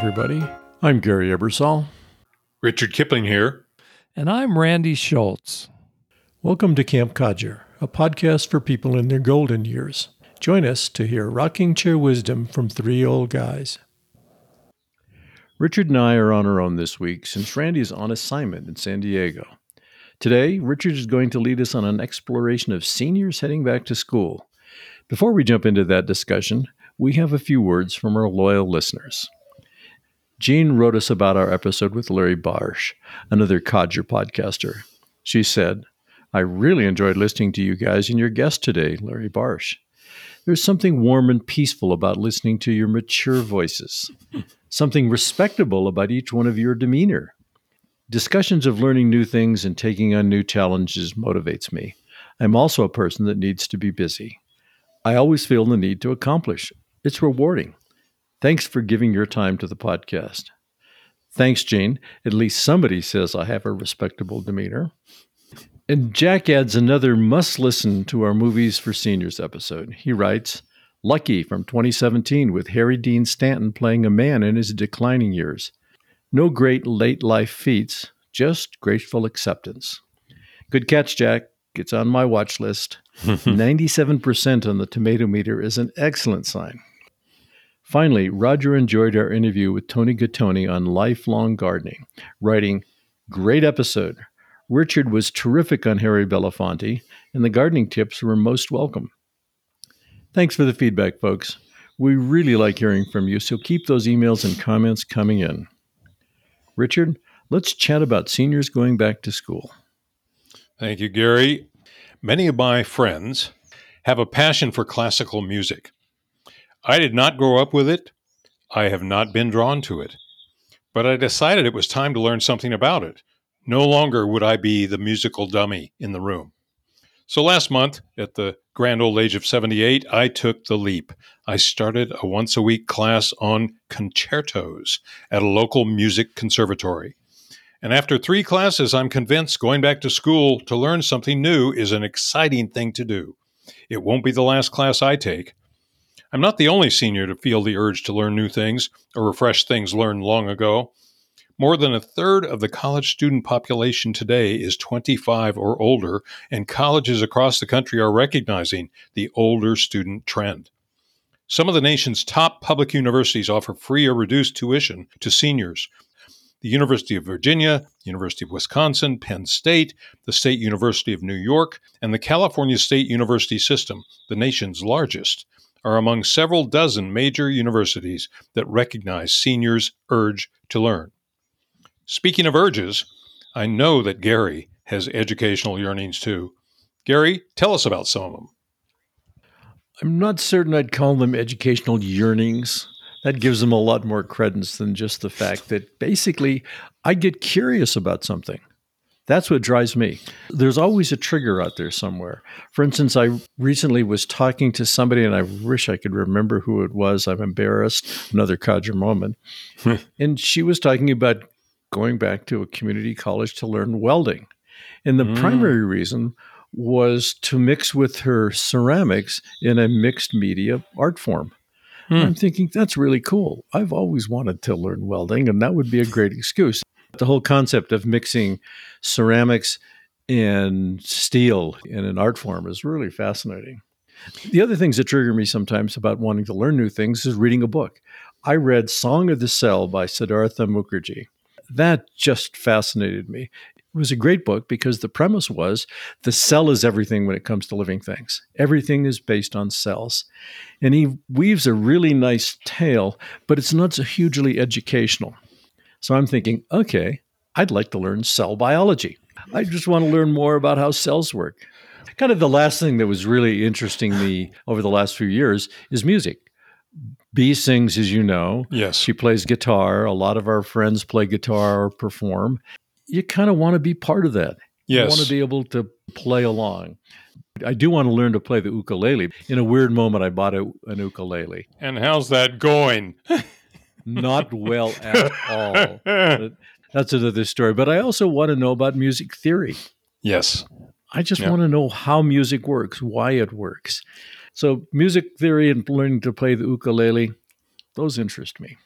everybody. I'm Gary Ebersol. Richard Kipling here. And I'm Randy Schultz. Welcome to Camp Codger, a podcast for people in their golden years. Join us to hear rocking chair wisdom from three old guys. Richard and I are on our own this week since Randy is on assignment in San Diego. Today, Richard is going to lead us on an exploration of seniors heading back to school. Before we jump into that discussion, we have a few words from our loyal listeners. Jean wrote us about our episode with Larry Barsh, another codger podcaster. She said, I really enjoyed listening to you guys and your guest today, Larry Barsh. There's something warm and peaceful about listening to your mature voices, something respectable about each one of your demeanor. Discussions of learning new things and taking on new challenges motivates me. I'm also a person that needs to be busy. I always feel the need to accomplish. It's rewarding. Thanks for giving your time to the podcast. Thanks, Jane. At least somebody says I have a respectable demeanor. And Jack adds another must listen to our Movies for Seniors episode. He writes Lucky from 2017 with Harry Dean Stanton playing a man in his declining years. No great late life feats, just grateful acceptance. Good catch, Jack. It's on my watch list. 97% on the tomato meter is an excellent sign. Finally, Roger enjoyed our interview with Toni Gattone on lifelong gardening, writing, Great episode. Richard was terrific on Harry Belafonte, and the gardening tips were most welcome. Thanks for the feedback, folks. We really like hearing from you, so keep those emails and comments coming in. Richard, let's chat about seniors going back to school. Thank you, Gary. Many of my friends have a passion for classical music. I did not grow up with it. I have not been drawn to it. But I decided it was time to learn something about it. No longer would I be the musical dummy in the room. So last month, at the grand old age of 78, I took the leap. I started a once a week class on concertos at a local music conservatory. And after three classes, I'm convinced going back to school to learn something new is an exciting thing to do. It won't be the last class I take, I'm not the only senior to feel the urge to learn new things or refresh things learned long ago. More than a third of the college student population today is 25 or older, and colleges across the country are recognizing the older student trend. Some of the nation's top public universities offer free or reduced tuition to seniors. The University of Virginia, University of Wisconsin, Penn State, the State University of New York, and the California State University System, the nation's largest, are among several dozen major universities that recognize seniors' urge to learn. Speaking of urges, I know that Gary has educational yearnings too. Gary, tell us about some of them. I'm not certain I'd call them educational yearnings. That gives them a lot more credence than just the fact that basically I get curious about something. That's what drives me. There's always a trigger out there somewhere. For instance, I recently was talking to somebody, and I wish I could remember who it was. I'm embarrassed. Another codger moment. and she was talking about going back to a community college to learn welding. And the mm. primary reason was to mix with her ceramics in a mixed media art form. Hmm. I'm thinking that's really cool. I've always wanted to learn welding, and that would be a great excuse. The whole concept of mixing ceramics and steel in an art form is really fascinating. The other things that trigger me sometimes about wanting to learn new things is reading a book. I read Song of the Cell by Siddhartha Mukherjee. That just fascinated me. It was a great book because the premise was the cell is everything when it comes to living things. Everything is based on cells. And he weaves a really nice tale, but it's not so hugely educational. So I'm thinking, okay, I'd like to learn cell biology. I just want to learn more about how cells work. Kind of the last thing that was really interesting me over the last few years is music. B sings, as you know. Yes. She plays guitar. A lot of our friends play guitar or perform. You kind of want to be part of that. Yes. You want to be able to play along. I do want to learn to play the ukulele. In a weird moment, I bought a, an ukulele. And how's that going? not well at all. That's another story. But I also want to know about music theory. Yes. I just yeah. want to know how music works, why it works. So, music theory and learning to play the ukulele, those interest me.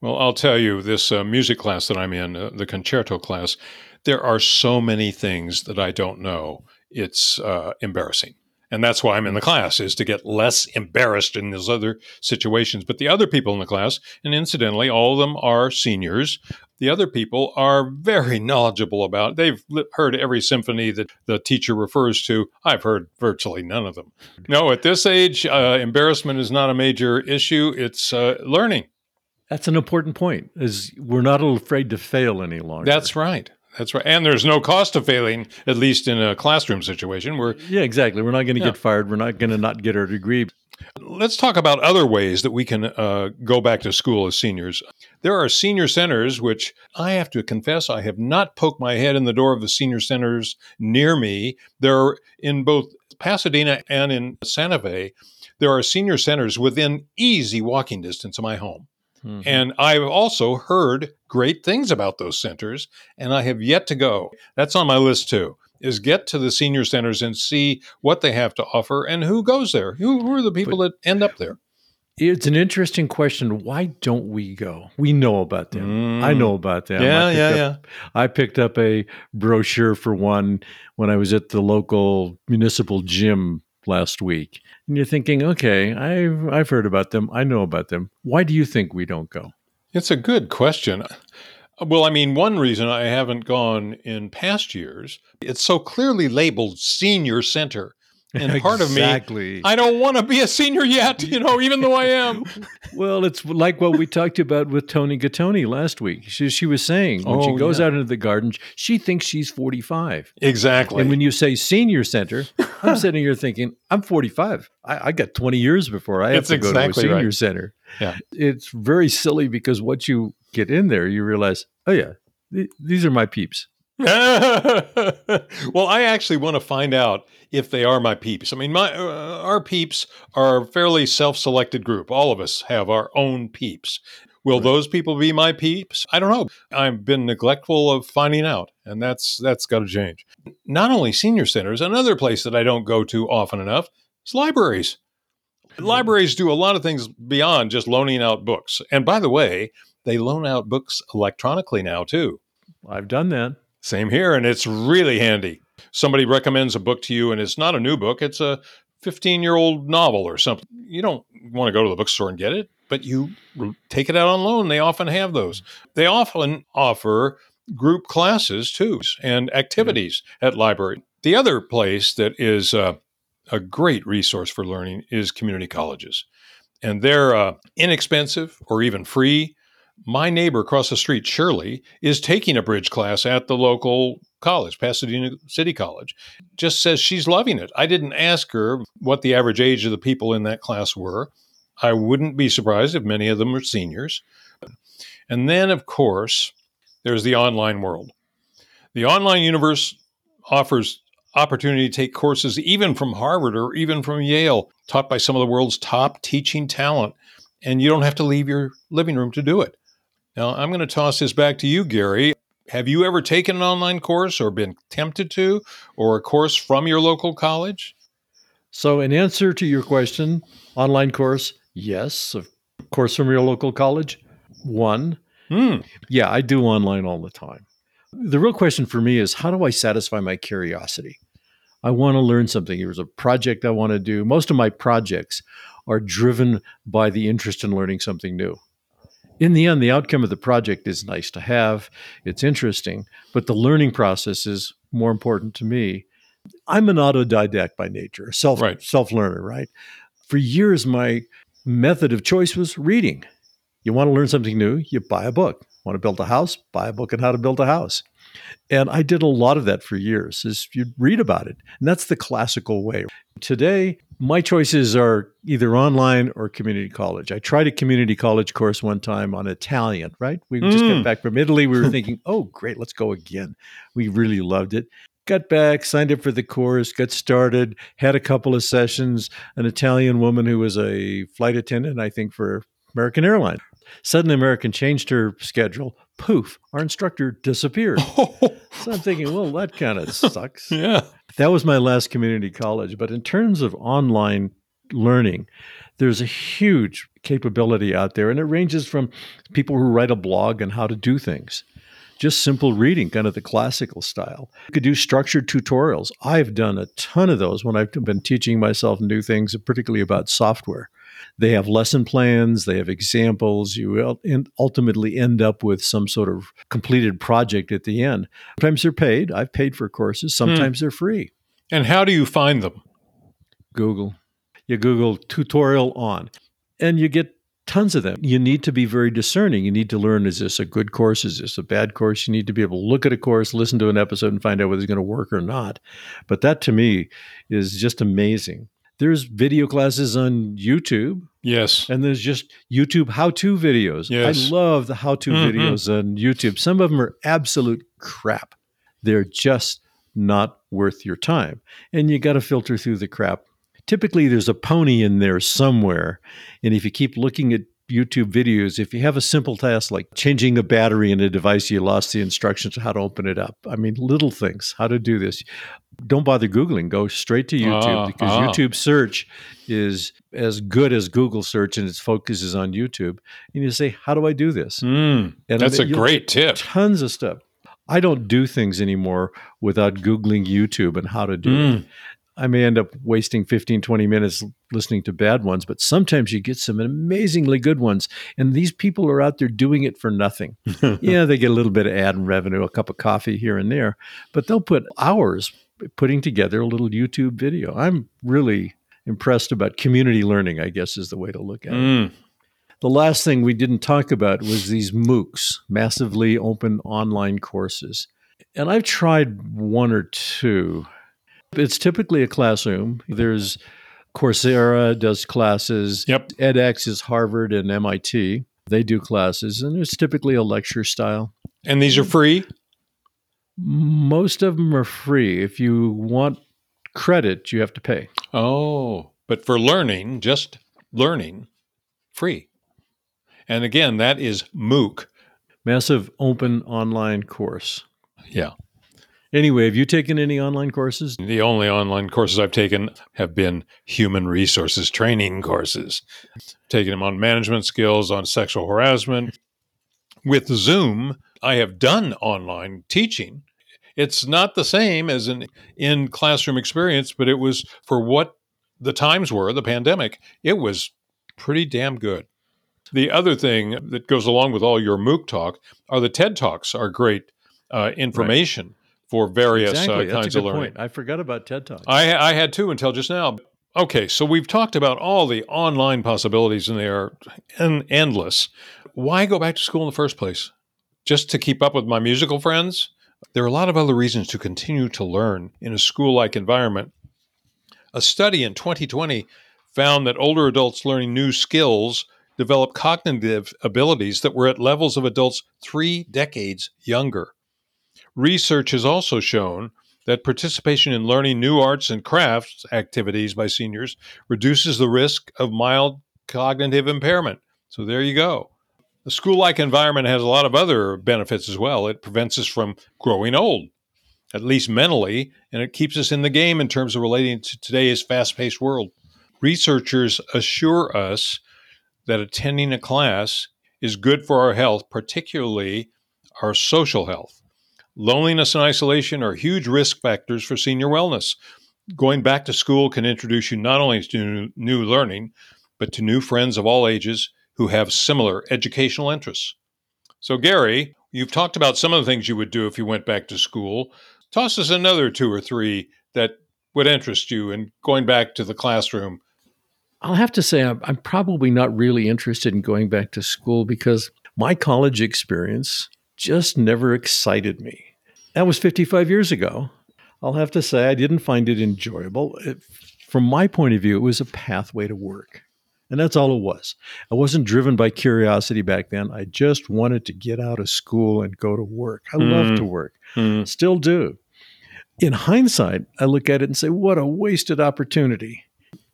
Well, I'll tell you, this uh, music class that I'm in, uh, the concerto class, there are so many things that I don't know. It's uh, embarrassing. And that's why I'm in the class, is to get less embarrassed in those other situations. But the other people in the class, and incidentally, all of them are seniors, the other people are very knowledgeable about. They've heard every symphony that the teacher refers to. I've heard virtually none of them. No, at this age, uh, embarrassment is not a major issue. It's uh, learning. That's an important point. Is we're not afraid to fail any longer. That's right. That's right. And there's no cost of failing, at least in a classroom situation where Yeah, exactly. We're not going to yeah. get fired. We're not going to not get our degree. Let's talk about other ways that we can uh, go back to school as seniors. There are senior centers, which I have to confess, I have not poked my head in the door of the senior centers near me. There are in both Pasadena and in Santa Fe, there are senior centers within easy walking distance of my home. Mm-hmm. And I've also heard great things about those centers, and I have yet to go. That's on my list too. Is get to the senior centers and see what they have to offer and who goes there. Who, who are the people but, that end up there? It's an interesting question. Why don't we go? We know about them. Mm. I know about them. Yeah, yeah, up, yeah. I picked up a brochure for one when I was at the local municipal gym last week. And you're thinking, okay, I've, I've heard about them. I know about them. Why do you think we don't go? It's a good question. Well, I mean, one reason I haven't gone in past years, it's so clearly labeled senior center. And part of me, I don't want to be a senior yet, you know, even though I am. well, it's like what we talked about with Toni Gattone last week. She, she was saying when oh, she goes yeah. out into the garden, she thinks she's 45. Exactly. And when you say senior center, I'm sitting here thinking, I'm 45. I, I got 20 years before I have That's to go exactly to a senior right. center. Yeah. It's very silly because once you get in there, you realize, oh, yeah, th- these are my peeps. well, I actually want to find out if they are my peeps. I mean, my uh, our peeps are a fairly self-selected group. All of us have our own peeps. Will right. those people be my peeps? I don't know. I've been neglectful of finding out, and that's that's got to change. Not only senior centers, another place that I don't go to often enough is libraries. Libraries do a lot of things beyond just loaning out books. And by the way, they loan out books electronically now too. I've done that. Same here, and it's really handy. Somebody recommends a book to you, and it's not a new book, it's a 15 year old novel or something. You don't want to go to the bookstore and get it, but you take it out on loan. They often have those. They often offer group classes too and activities yeah. at library. The other place that is uh, a great resource for learning is community colleges. And they're uh, inexpensive or even free my neighbor across the street, Shirley, is taking a bridge class at the local college, Pasadena City College. Just says she's loving it. I didn't ask her what the average age of the people in that class were. I wouldn't be surprised if many of them are seniors. And then, of course, there's the online world. The online universe offers opportunity to take courses even from Harvard or even from Yale, taught by some of the world's top teaching talent. And you don't have to leave your living room to do it. Now, I'm going to toss this back to you, Gary. Have you ever taken an online course or been tempted to, or a course from your local college? So, in answer to your question, online course, yes. Of course, from your local college, one. Hmm. Yeah, I do online all the time. The real question for me is how do I satisfy my curiosity? I want to learn something. There's a project I want to do. Most of my projects are driven by the interest in learning something new in the end, the outcome of the project is nice to have. It's interesting, but the learning process is more important to me. I'm an autodidact by nature, self right. self learner, right? For years, my method of choice was reading. You want to learn something new, you buy a book. Want to build a house? Buy a book on how to build a house. And I did a lot of that for years. Is you read about it, and that's the classical way. Today, my choices are either online or community college. I tried a community college course one time on Italian, right? We mm. just got back from Italy. We were thinking, oh, great, let's go again. We really loved it. Got back, signed up for the course, got started, had a couple of sessions. An Italian woman who was a flight attendant, I think, for American Airlines. Suddenly, American changed her schedule. Poof, our instructor disappeared. so I'm thinking, well, that kind of sucks. yeah. That was my last community college. But in terms of online learning, there's a huge capability out there. And it ranges from people who write a blog on how to do things, just simple reading, kind of the classical style. You could do structured tutorials. I've done a ton of those when I've been teaching myself new things, particularly about software. They have lesson plans, they have examples. You ultimately end up with some sort of completed project at the end. Sometimes they're paid. I've paid for courses, hmm. sometimes hmm. they're free. And how do you find them? Google. You Google tutorial on, and you get tons of them. You need to be very discerning. You need to learn is this a good course? Is this a bad course? You need to be able to look at a course, listen to an episode, and find out whether it's going to work or not. But that to me is just amazing. There's video classes on YouTube. Yes. And there's just YouTube how to videos. Yes. I love the how to mm-hmm. videos on YouTube. Some of them are absolute crap. They're just not worth your time. And you got to filter through the crap typically there's a pony in there somewhere. And if you keep looking at YouTube videos, if you have a simple task like changing a battery in a device, you lost the instructions how to open it up. I mean, little things, how to do this. Don't bother Googling, go straight to YouTube uh, because uh. YouTube search is as good as Google search and its focus is on YouTube. And you say, How do I do this? Mm, and that's a great tip. Tons of stuff. I don't do things anymore without Googling YouTube and how to do mm. it. I may end up wasting 15, 20 minutes listening to bad ones, but sometimes you get some amazingly good ones. And these people are out there doing it for nothing. yeah, they get a little bit of ad revenue, a cup of coffee here and there, but they'll put hours putting together a little YouTube video. I'm really impressed about community learning, I guess is the way to look at mm. it. The last thing we didn't talk about was these MOOCs, massively open online courses. And I've tried one or two it's typically a classroom. There's Coursera does classes. Yep. edX is Harvard and MIT. They do classes, and it's typically a lecture style. And these are free? Most of them are free. If you want credit, you have to pay. Oh, but for learning, just learning, free. And again, that is MOOC. Massive open online course. Yeah. Anyway, have you taken any online courses? The only online courses I've taken have been human resources training courses. Taking them on management skills, on sexual harassment. With Zoom, I have done online teaching. It's not the same as an in classroom experience, but it was for what the times were, the pandemic, it was pretty damn good. The other thing that goes along with all your MOOC talk are the TED Talks are great uh, information. Right for various uh, exactly. uh, kinds of learning. Point. I forgot about TED Talks. I, I had two until just now. Okay, so we've talked about all the online possibilities, and they are en- endless. Why go back to school in the first place? Just to keep up with my musical friends? There are a lot of other reasons to continue to learn in a school like environment. A study in 2020 found that older adults learning new skills develop cognitive abilities that were at levels of adults three decades younger. Research has also shown that participation in learning new arts and crafts activities by seniors reduces the risk of mild cognitive impairment. So there you go. The school like environment has a lot of other benefits as well. It prevents us from growing old, at least mentally, and it keeps us in the game in terms of relating to today's fast paced world. Researchers assure us that attending a class is good for our health, particularly our social health. Loneliness and isolation are huge risk factors for senior wellness. Going back to school can introduce you not only to new learning, but to new friends of all ages who have similar educational interests. So, Gary, you've talked about some of the things you would do if you went back to school. Toss us another two or three that would interest you in going back to the classroom. I'll have to say, I'm, I'm probably not really interested in going back to school because my college experience just never excited me. That was 55 years ago. I'll have to say, I didn't find it enjoyable. It, from my point of view, it was a pathway to work. And that's all it was. I wasn't driven by curiosity back then. I just wanted to get out of school and go to work. I mm. love to work, mm. still do. In hindsight, I look at it and say, what a wasted opportunity.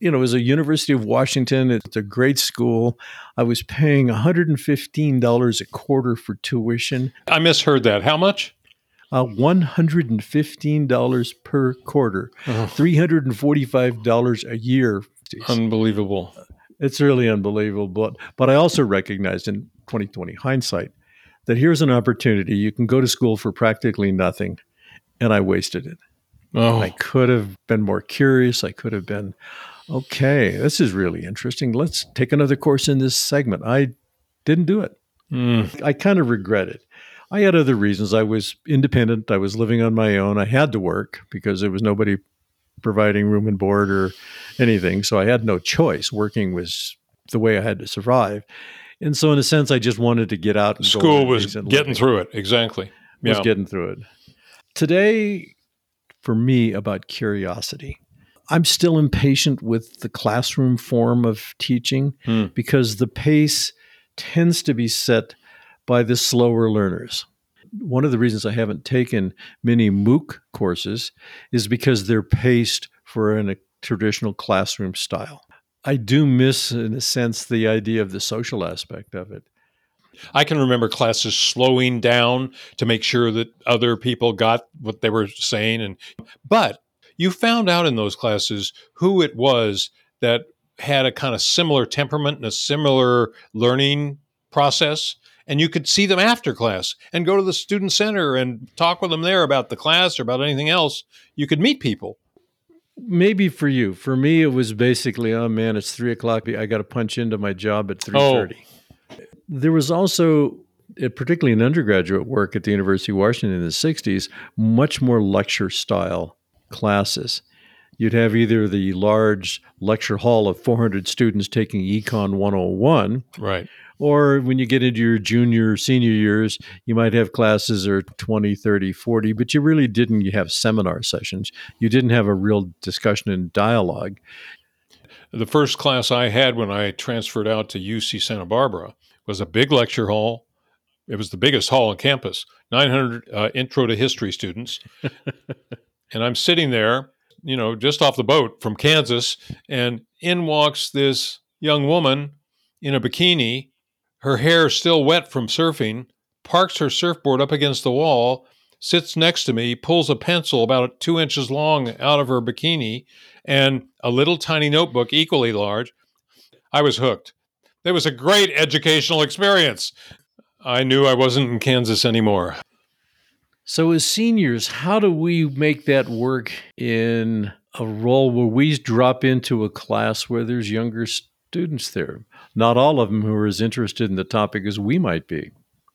You know, it was a University of Washington. It's a great school. I was paying $115 a quarter for tuition. I misheard that. How much? uh, $115 per quarter, $345 a year. Unbelievable. It's really unbelievable. But, but I also recognized in 2020 hindsight that here's an opportunity. You can go to school for practically nothing, and I wasted it. Oh, I could have been more curious. I could have been, okay, this is really interesting. Let's take another course in this segment. I didn't do it. mm, I kind of regret it. I had other reasons. I was independent. I was living on my own. I had to work because there was nobody providing room and board or anything. So I had no choice. Working was the way I had to survive. And so, in a sense, I just wanted to get out. And school was getting living. through it. Exactly. Was getting through it. Today, for me, about curiosity. I'm still impatient with the classroom form of teaching Hmm. because the pace tends to be set by the slower learners. One of the reasons I haven't taken many MOOC courses is because they're paced for an, a traditional classroom style. I do miss, in a sense, the idea of the social aspect of it. I can remember classes slowing down to make sure that other people got what they were saying and but you found out in those classes who it was that had a kind of similar temperament and a similar learning process and you could see them after class and go to the student center and talk with them there about the class or about anything else you could meet people Maybe for you. For me, it was basically, oh man, it's three o'clock. I got to punch into my job at three thirty. oh. There was also, uh, particularly in undergraduate work at the University of Washington in the '60s, much more lecture style classes. You'd have either the large lecture hall of 400 students taking Econ 101, right or when you get into your junior, senior years, you might have classes or 20, 30, 40, but you really didn't you have seminar sessions. You didn't have a real discussion and dialogue. The first class I had when I transferred out to UC Santa Barbara was a big lecture hall. It was the biggest hall on campus, 900 uh, intro to history students. and I'm sitting there, you know, just off the boat from Kansas, and in walks this young woman in a bikini, her hair still wet from surfing, parks her surfboard up against the wall, sits next to me, pulls a pencil about two inches long out of her bikini, and a little tiny notebook equally large. I was hooked. It was a great educational experience. I knew I wasn't in Kansas anymore. So, as seniors, how do we make that work in a role where we drop into a class where there's younger students there? Not all of them who are as interested in the topic as we might be.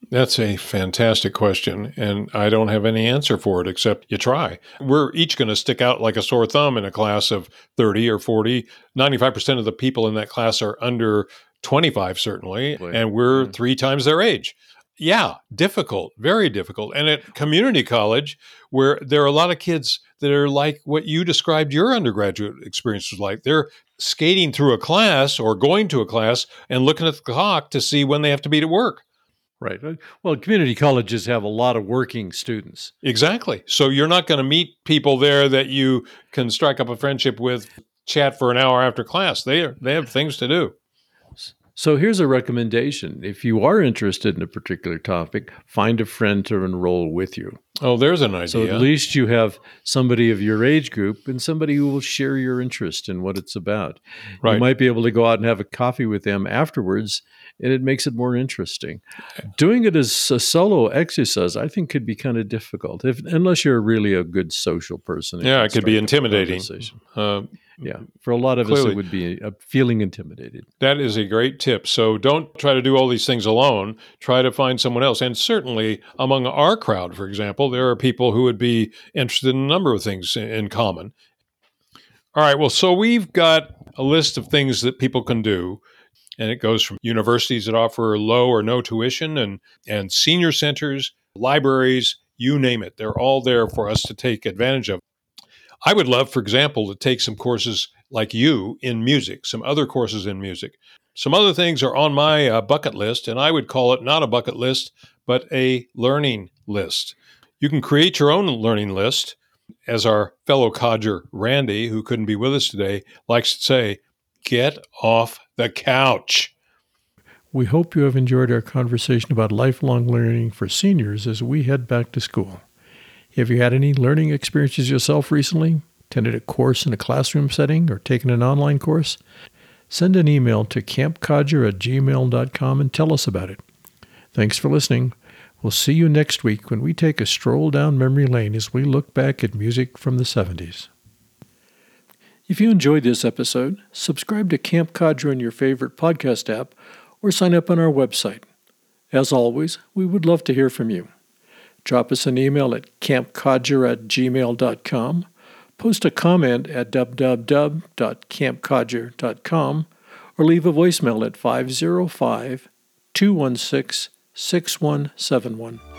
That's a fantastic question, and I don't have any answer for it except you try. We're each going to stick out like a sore thumb in a class of 30 or 40. 95% of the people in that class are under 25, certainly, and we're mm. three times their age. Yeah, difficult, very difficult. And at community college, where there are a lot of kids that are like what you described your undergraduate experience was like, they're skating through a class or going to a class and looking at the clock to see when they have to be at work. Right. Uh, well, community colleges have a lot of working students. Exactly. So you're not going to meet people there that you can strike up a friendship with, chat for an hour after class. They are, they have things to do. So here's a recommendation. If you are interested in a particular topic, find a friend to enroll with you. Oh, there's an idea. So at least you have somebody of your age group and somebody who will share your interest in what it's about. Right. You might be able to go out and have a coffee with them afterwards, and it makes it more interesting. Doing it as a solo exercise, I think, could be kind of difficult, if unless you're really a good social person. Yeah, it could be strike up a intimidating. uh, Yeah, for a lot of us, it would be a feeling intimidated. that is a great tip. So don't try to do all these things alone. Try to find someone else. And certainly among our crowd, for example, there are people who would be interested in a number of things in, in common. All right. Well, so we've got a list of things that people can do. And it goes from universities that offer low or no tuition and, and senior centers, libraries, you name it. They're all there for us to take advantage of. I would love, for example, to take some courses like you in music, some other courses in music. Some other things are on my uh, bucket list, and I would call it not a bucket list, but a learning list. You can create your own learning list. As our fellow codger, Randy, who couldn't be with us today, likes to say, get off the couch. We hope you have enjoyed our conversation about lifelong learning for seniors as we head back to school. Have you had any learning experiences yourself recently? Attended a course in a classroom setting or taken an online course? send an email to campcodger at gmail.com and tell us about it. Thanks for listening. We'll see you next week when we take a stroll down memory lane as we look back at music from the 70s. If you enjoyed this episode, subscribe to Camp Codger in your favorite podcast app or sign up on our website. As always, we would love to hear from you. Drop us an email at campcodger at gmail.com, post a comment at www.campcodger.com, or leave a voicemail at 505 216 6171.